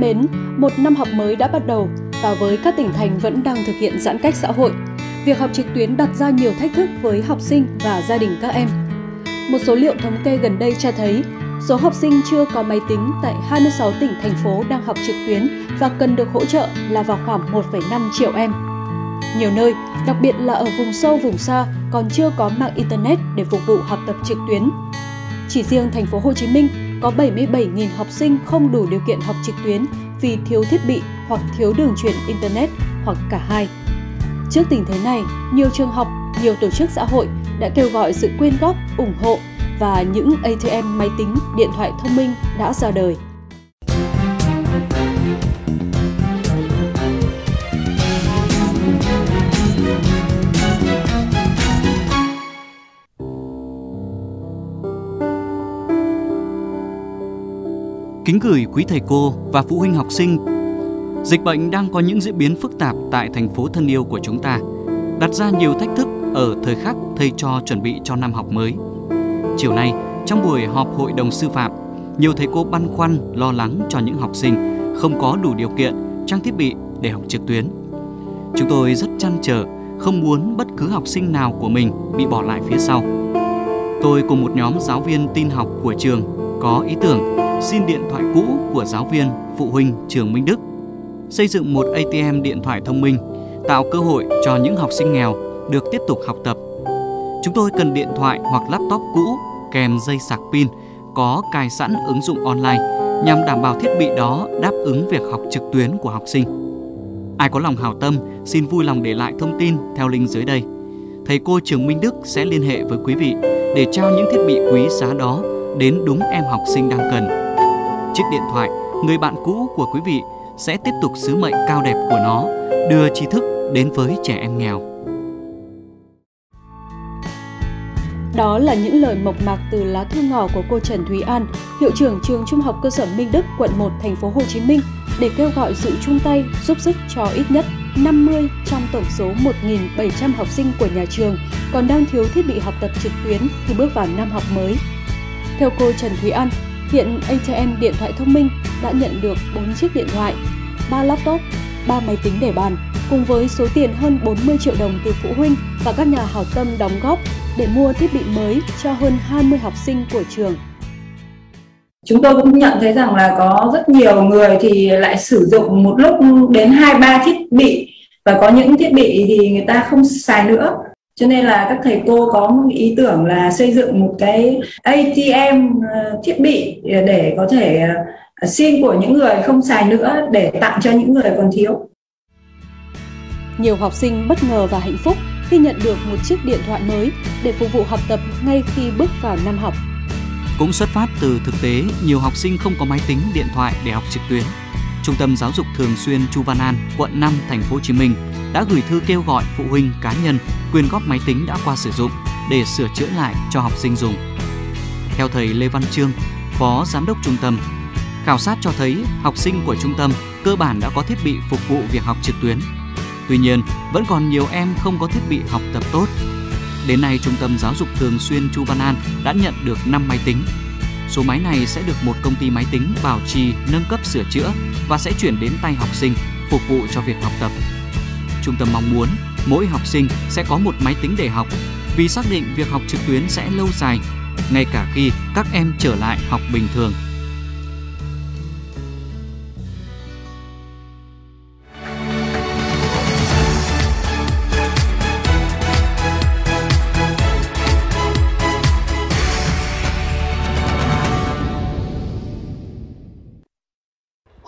thân mến, một năm học mới đã bắt đầu và với các tỉnh thành vẫn đang thực hiện giãn cách xã hội, việc học trực tuyến đặt ra nhiều thách thức với học sinh và gia đình các em. Một số liệu thống kê gần đây cho thấy, số học sinh chưa có máy tính tại 26 tỉnh thành phố đang học trực tuyến và cần được hỗ trợ là vào khoảng 1,5 triệu em. Nhiều nơi, đặc biệt là ở vùng sâu vùng xa, còn chưa có mạng internet để phục vụ học tập trực tuyến. Chỉ riêng thành phố Hồ Chí Minh có 77.000 học sinh không đủ điều kiện học trực tuyến vì thiếu thiết bị hoặc thiếu đường truyền internet hoặc cả hai. Trước tình thế này, nhiều trường học, nhiều tổ chức xã hội đã kêu gọi sự quyên góp, ủng hộ và những ATM máy tính, điện thoại thông minh đã ra đời. Kính gửi quý thầy cô và phụ huynh học sinh. Dịch bệnh đang có những diễn biến phức tạp tại thành phố thân yêu của chúng ta, đặt ra nhiều thách thức ở thời khắc thầy trò chuẩn bị cho năm học mới. Chiều nay, trong buổi họp hội đồng sư phạm, nhiều thầy cô băn khoăn lo lắng cho những học sinh không có đủ điều kiện trang thiết bị để học trực tuyến. Chúng tôi rất chăn trở, không muốn bất cứ học sinh nào của mình bị bỏ lại phía sau. Tôi cùng một nhóm giáo viên tin học của trường có ý tưởng xin điện thoại cũ của giáo viên, phụ huynh trường Minh Đức, xây dựng một ATM điện thoại thông minh, tạo cơ hội cho những học sinh nghèo được tiếp tục học tập. Chúng tôi cần điện thoại hoặc laptop cũ kèm dây sạc pin có cài sẵn ứng dụng online nhằm đảm bảo thiết bị đó đáp ứng việc học trực tuyến của học sinh. Ai có lòng hảo tâm, xin vui lòng để lại thông tin theo link dưới đây. Thầy cô trường Minh Đức sẽ liên hệ với quý vị để trao những thiết bị quý giá đó đến đúng em học sinh đang cần. Chiếc điện thoại, người bạn cũ của quý vị sẽ tiếp tục sứ mệnh cao đẹp của nó, đưa tri thức đến với trẻ em nghèo. Đó là những lời mộc mạc từ lá thư ngỏ của cô Trần Thúy An, hiệu trưởng trường Trung học cơ sở Minh Đức, quận 1, thành phố Hồ Chí Minh để kêu gọi sự chung tay giúp sức cho ít nhất 50 trong tổng số 1.700 học sinh của nhà trường còn đang thiếu thiết bị học tập trực tuyến khi bước vào năm học mới. Theo cô Trần Thúy An, hiện ATN điện thoại thông minh đã nhận được 4 chiếc điện thoại, 3 laptop, 3 máy tính để bàn cùng với số tiền hơn 40 triệu đồng từ phụ huynh và các nhà hảo tâm đóng góp để mua thiết bị mới cho hơn 20 học sinh của trường. Chúng tôi cũng nhận thấy rằng là có rất nhiều người thì lại sử dụng một lúc đến hai ba thiết bị và có những thiết bị thì người ta không xài nữa. Cho nên là các thầy cô có một ý tưởng là xây dựng một cái ATM ờ, thiết bị để có thể ờ, xin của những người không xài nữa để tặng cho những người còn thiếu. Nhiều học sinh bất ngờ và hạnh phúc khi nhận được một chiếc điện thoại mới để phục vụ học tập ngay khi bước vào năm học. Cũng xuất phát từ thực tế, nhiều học sinh không có máy tính, điện thoại để học trực tuyến. Trung tâm Giáo dục Thường xuyên Chu Văn An, quận 5, thành phố Hồ Chí Minh đã gửi thư kêu gọi phụ huynh cá nhân quyên góp máy tính đã qua sử dụng để sửa chữa lại cho học sinh dùng. Theo thầy Lê Văn Trương, Phó Giám đốc Trung tâm, khảo sát cho thấy học sinh của trung tâm cơ bản đã có thiết bị phục vụ việc học trực tuyến. Tuy nhiên, vẫn còn nhiều em không có thiết bị học tập tốt. Đến nay, Trung tâm Giáo dục Thường xuyên Chu Văn An đã nhận được 5 máy tính. Số máy này sẽ được một công ty máy tính bảo trì, nâng cấp sửa chữa và sẽ chuyển đến tay học sinh phục vụ cho việc học tập. Trung tâm mong muốn mỗi học sinh sẽ có một máy tính để học vì xác định việc học trực tuyến sẽ lâu dài, ngay cả khi các em trở lại học bình thường.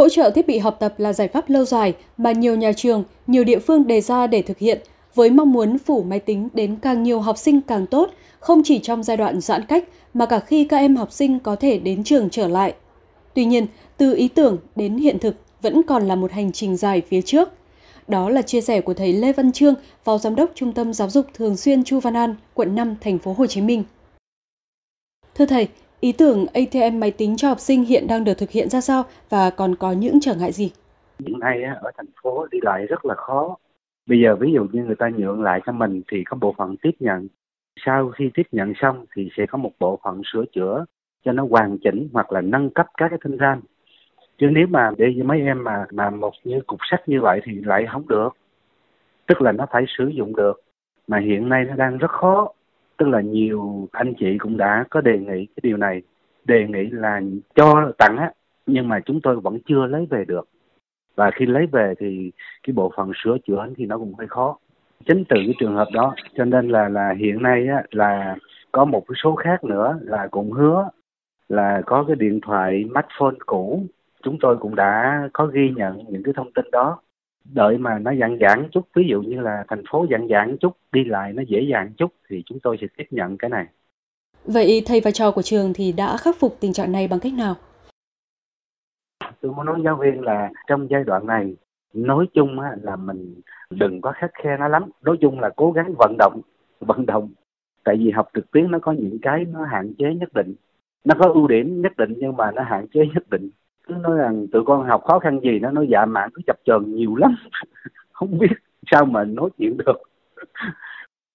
Hỗ trợ thiết bị học tập là giải pháp lâu dài mà nhiều nhà trường, nhiều địa phương đề ra để thực hiện với mong muốn phủ máy tính đến càng nhiều học sinh càng tốt, không chỉ trong giai đoạn giãn cách mà cả khi các em học sinh có thể đến trường trở lại. Tuy nhiên, từ ý tưởng đến hiện thực vẫn còn là một hành trình dài phía trước. Đó là chia sẻ của thầy Lê Văn Trương, Phó Giám đốc Trung tâm Giáo dục Thường xuyên Chu Văn An, quận 5, thành phố Hồ Chí Minh. Thưa thầy, ý tưởng ATM máy tính cho học sinh hiện đang được thực hiện ra sao và còn có những trở ngại gì? Hiện nay ở thành phố đi lại rất là khó. Bây giờ ví dụ như người ta nhượng lại cho mình thì có bộ phận tiếp nhận. Sau khi tiếp nhận xong thì sẽ có một bộ phận sửa chữa cho nó hoàn chỉnh hoặc là nâng cấp các cái thanh gian. chứ nếu mà để cho mấy em mà mà một như cục sách như vậy thì lại không được tức là nó phải sử dụng được mà hiện nay nó đang rất khó tức là nhiều anh chị cũng đã có đề nghị cái điều này. Đề nghị là cho tặng á, nhưng mà chúng tôi vẫn chưa lấy về được. Và khi lấy về thì cái bộ phận sửa chữa thì nó cũng hơi khó. Chính từ cái trường hợp đó, cho nên là là hiện nay á, là có một cái số khác nữa là cũng hứa là có cái điện thoại, smartphone cũ. Chúng tôi cũng đã có ghi nhận những cái thông tin đó đợi mà nó dặn dặn chút. Ví dụ như là thành phố dặn dặn chút đi lại nó dễ dàng chút thì chúng tôi sẽ tiếp nhận cái này. Vậy thầy và trò của trường thì đã khắc phục tình trạng này bằng cách nào? Tôi muốn nói giáo viên là trong giai đoạn này nói chung là mình đừng có khắc khe nó lắm. Nói chung là cố gắng vận động vận động. Tại vì học trực tuyến nó có những cái nó hạn chế nhất định. Nó có ưu điểm nhất định nhưng mà nó hạn chế nhất định cứ nói rằng tụi con học khó khăn gì nó nói dạ mạng cứ chập chờn nhiều lắm. Không biết sao mà nói chuyện được.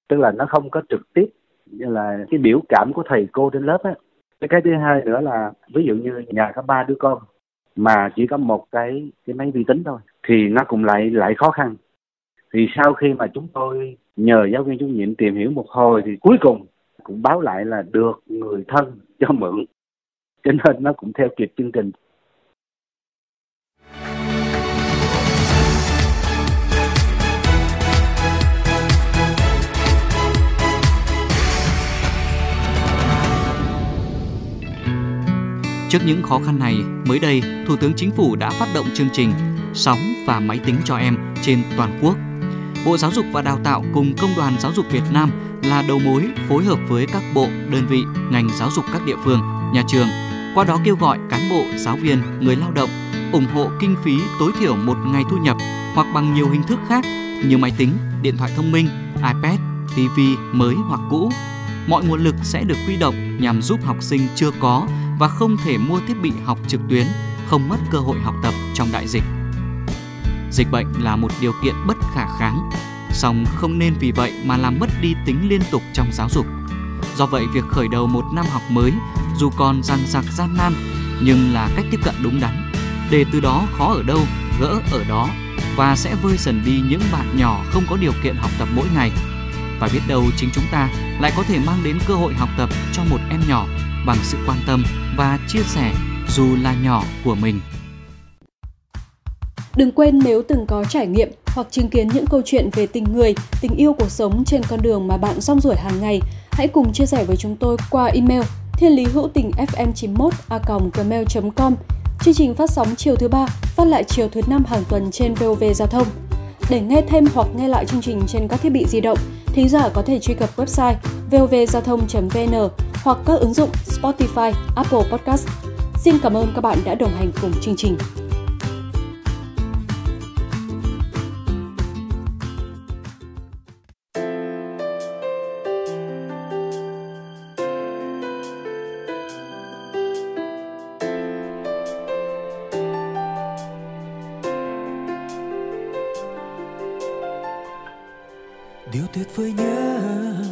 Tức là nó không có trực tiếp, như là cái biểu cảm của thầy cô trên lớp á. Cái cái thứ hai nữa là, ví dụ như nhà có ba đứa con, mà chỉ có một cái cái máy vi tính thôi, thì nó cũng lại lại khó khăn. Thì sau khi mà chúng tôi nhờ giáo viên chủ nhiệm tìm hiểu một hồi thì cuối cùng cũng báo lại là được người thân cho mượn. Cho nên nó cũng theo kịp chương trình. Trước những khó khăn này, mới đây, Thủ tướng Chính phủ đã phát động chương trình Sóng và máy tính cho em trên toàn quốc. Bộ Giáo dục và Đào tạo cùng Công đoàn Giáo dục Việt Nam là đầu mối phối hợp với các bộ, đơn vị, ngành giáo dục các địa phương, nhà trường, qua đó kêu gọi cán bộ, giáo viên, người lao động ủng hộ kinh phí tối thiểu một ngày thu nhập hoặc bằng nhiều hình thức khác như máy tính, điện thoại thông minh, iPad, TV mới hoặc cũ. Mọi nguồn lực sẽ được huy động nhằm giúp học sinh chưa có và không thể mua thiết bị học trực tuyến, không mất cơ hội học tập trong đại dịch. Dịch bệnh là một điều kiện bất khả kháng, song không nên vì vậy mà làm mất đi tính liên tục trong giáo dục. Do vậy, việc khởi đầu một năm học mới dù còn răng rạc gian nan nhưng là cách tiếp cận đúng đắn để từ đó khó ở đâu gỡ ở đó và sẽ vơi dần đi những bạn nhỏ không có điều kiện học tập mỗi ngày và biết đâu chính chúng ta lại có thể mang đến cơ hội học tập cho một em nhỏ bằng sự quan tâm và chia sẻ dù là nhỏ của mình. Đừng quên nếu từng có trải nghiệm hoặc chứng kiến những câu chuyện về tình người, tình yêu cuộc sống trên con đường mà bạn rong ruổi hàng ngày, hãy cùng chia sẻ với chúng tôi qua email thiên lý hữu tình fm 91 a gmail.com. Chương trình phát sóng chiều thứ ba, phát lại chiều thứ năm hàng tuần trên VOV Giao thông. Để nghe thêm hoặc nghe lại chương trình trên các thiết bị di động, thính giả có thể truy cập website vovgiao thông.vn hoặc các ứng dụng Spotify, Apple Podcast. Xin cảm ơn các bạn đã đồng hành cùng chương trình. điều tuyệt vời nhất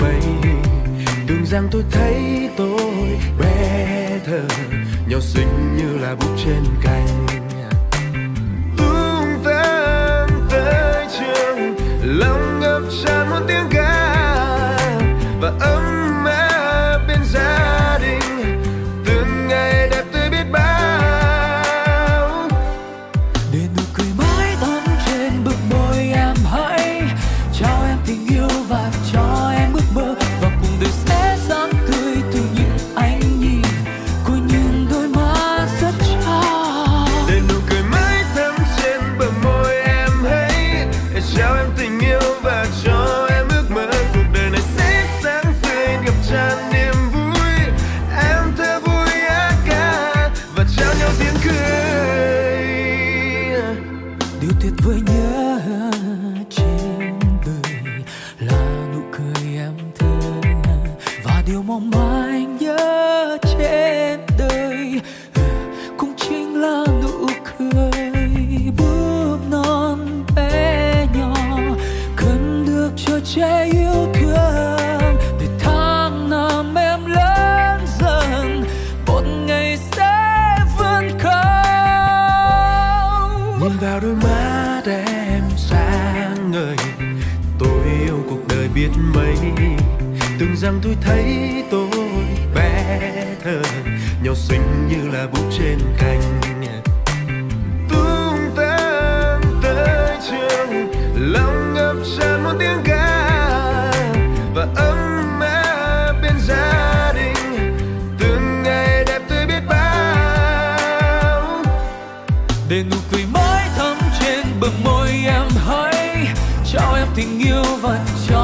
mây. Đường giang tôi thấy tôi bé thơ, nhỏ xinh như là bút trên cành. Tung tăng tới trường, lòng ngập tràn một tiếng ca mong manh nhớ trên đời. Cũng chính là nụ cười bước non bé nhỏ, cần được cho trẻ yêu thương. Để tháng năm em lớn dần, một ngày sẽ vươn cao nhìn vào đôi mắt em sáng ngời, tôi yêu cuộc đời biết mấy Từng rằng tôi thấy tôi bé thơ, nhỏ xinh như là bút trên cành. Tung tăng tới trường, lòng ngập tràn một tiếng ca, và ấm áp bên gia đình. Từng ngày đẹp tươi biết bao. Để nụ cười mới thắm trên bờ môi em hãy cho em tình yêu và cho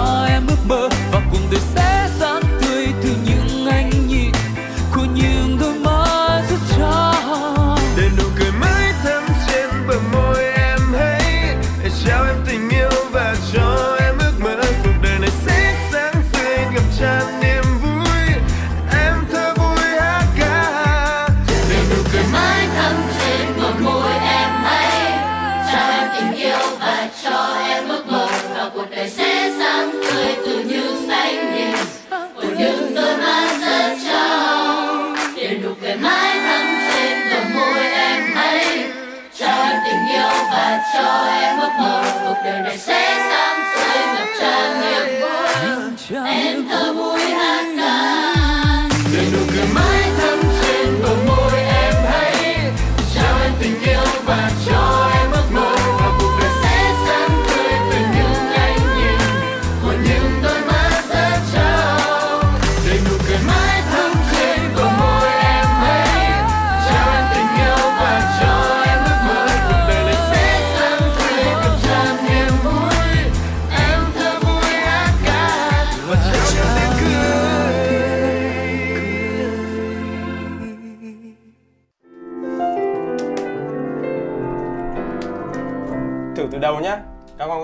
cho em ước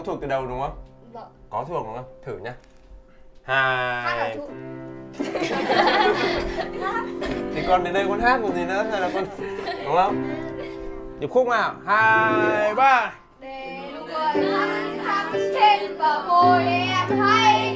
thuộc từ đầu đúng không? Vâng. Có thuộc đúng không? Thử nhá. Hai. thì con đến đây con hát một gì nữa hay là con đúng không? Điệp khúc nào? Hai ba. Để nụ trên bờ môi em hay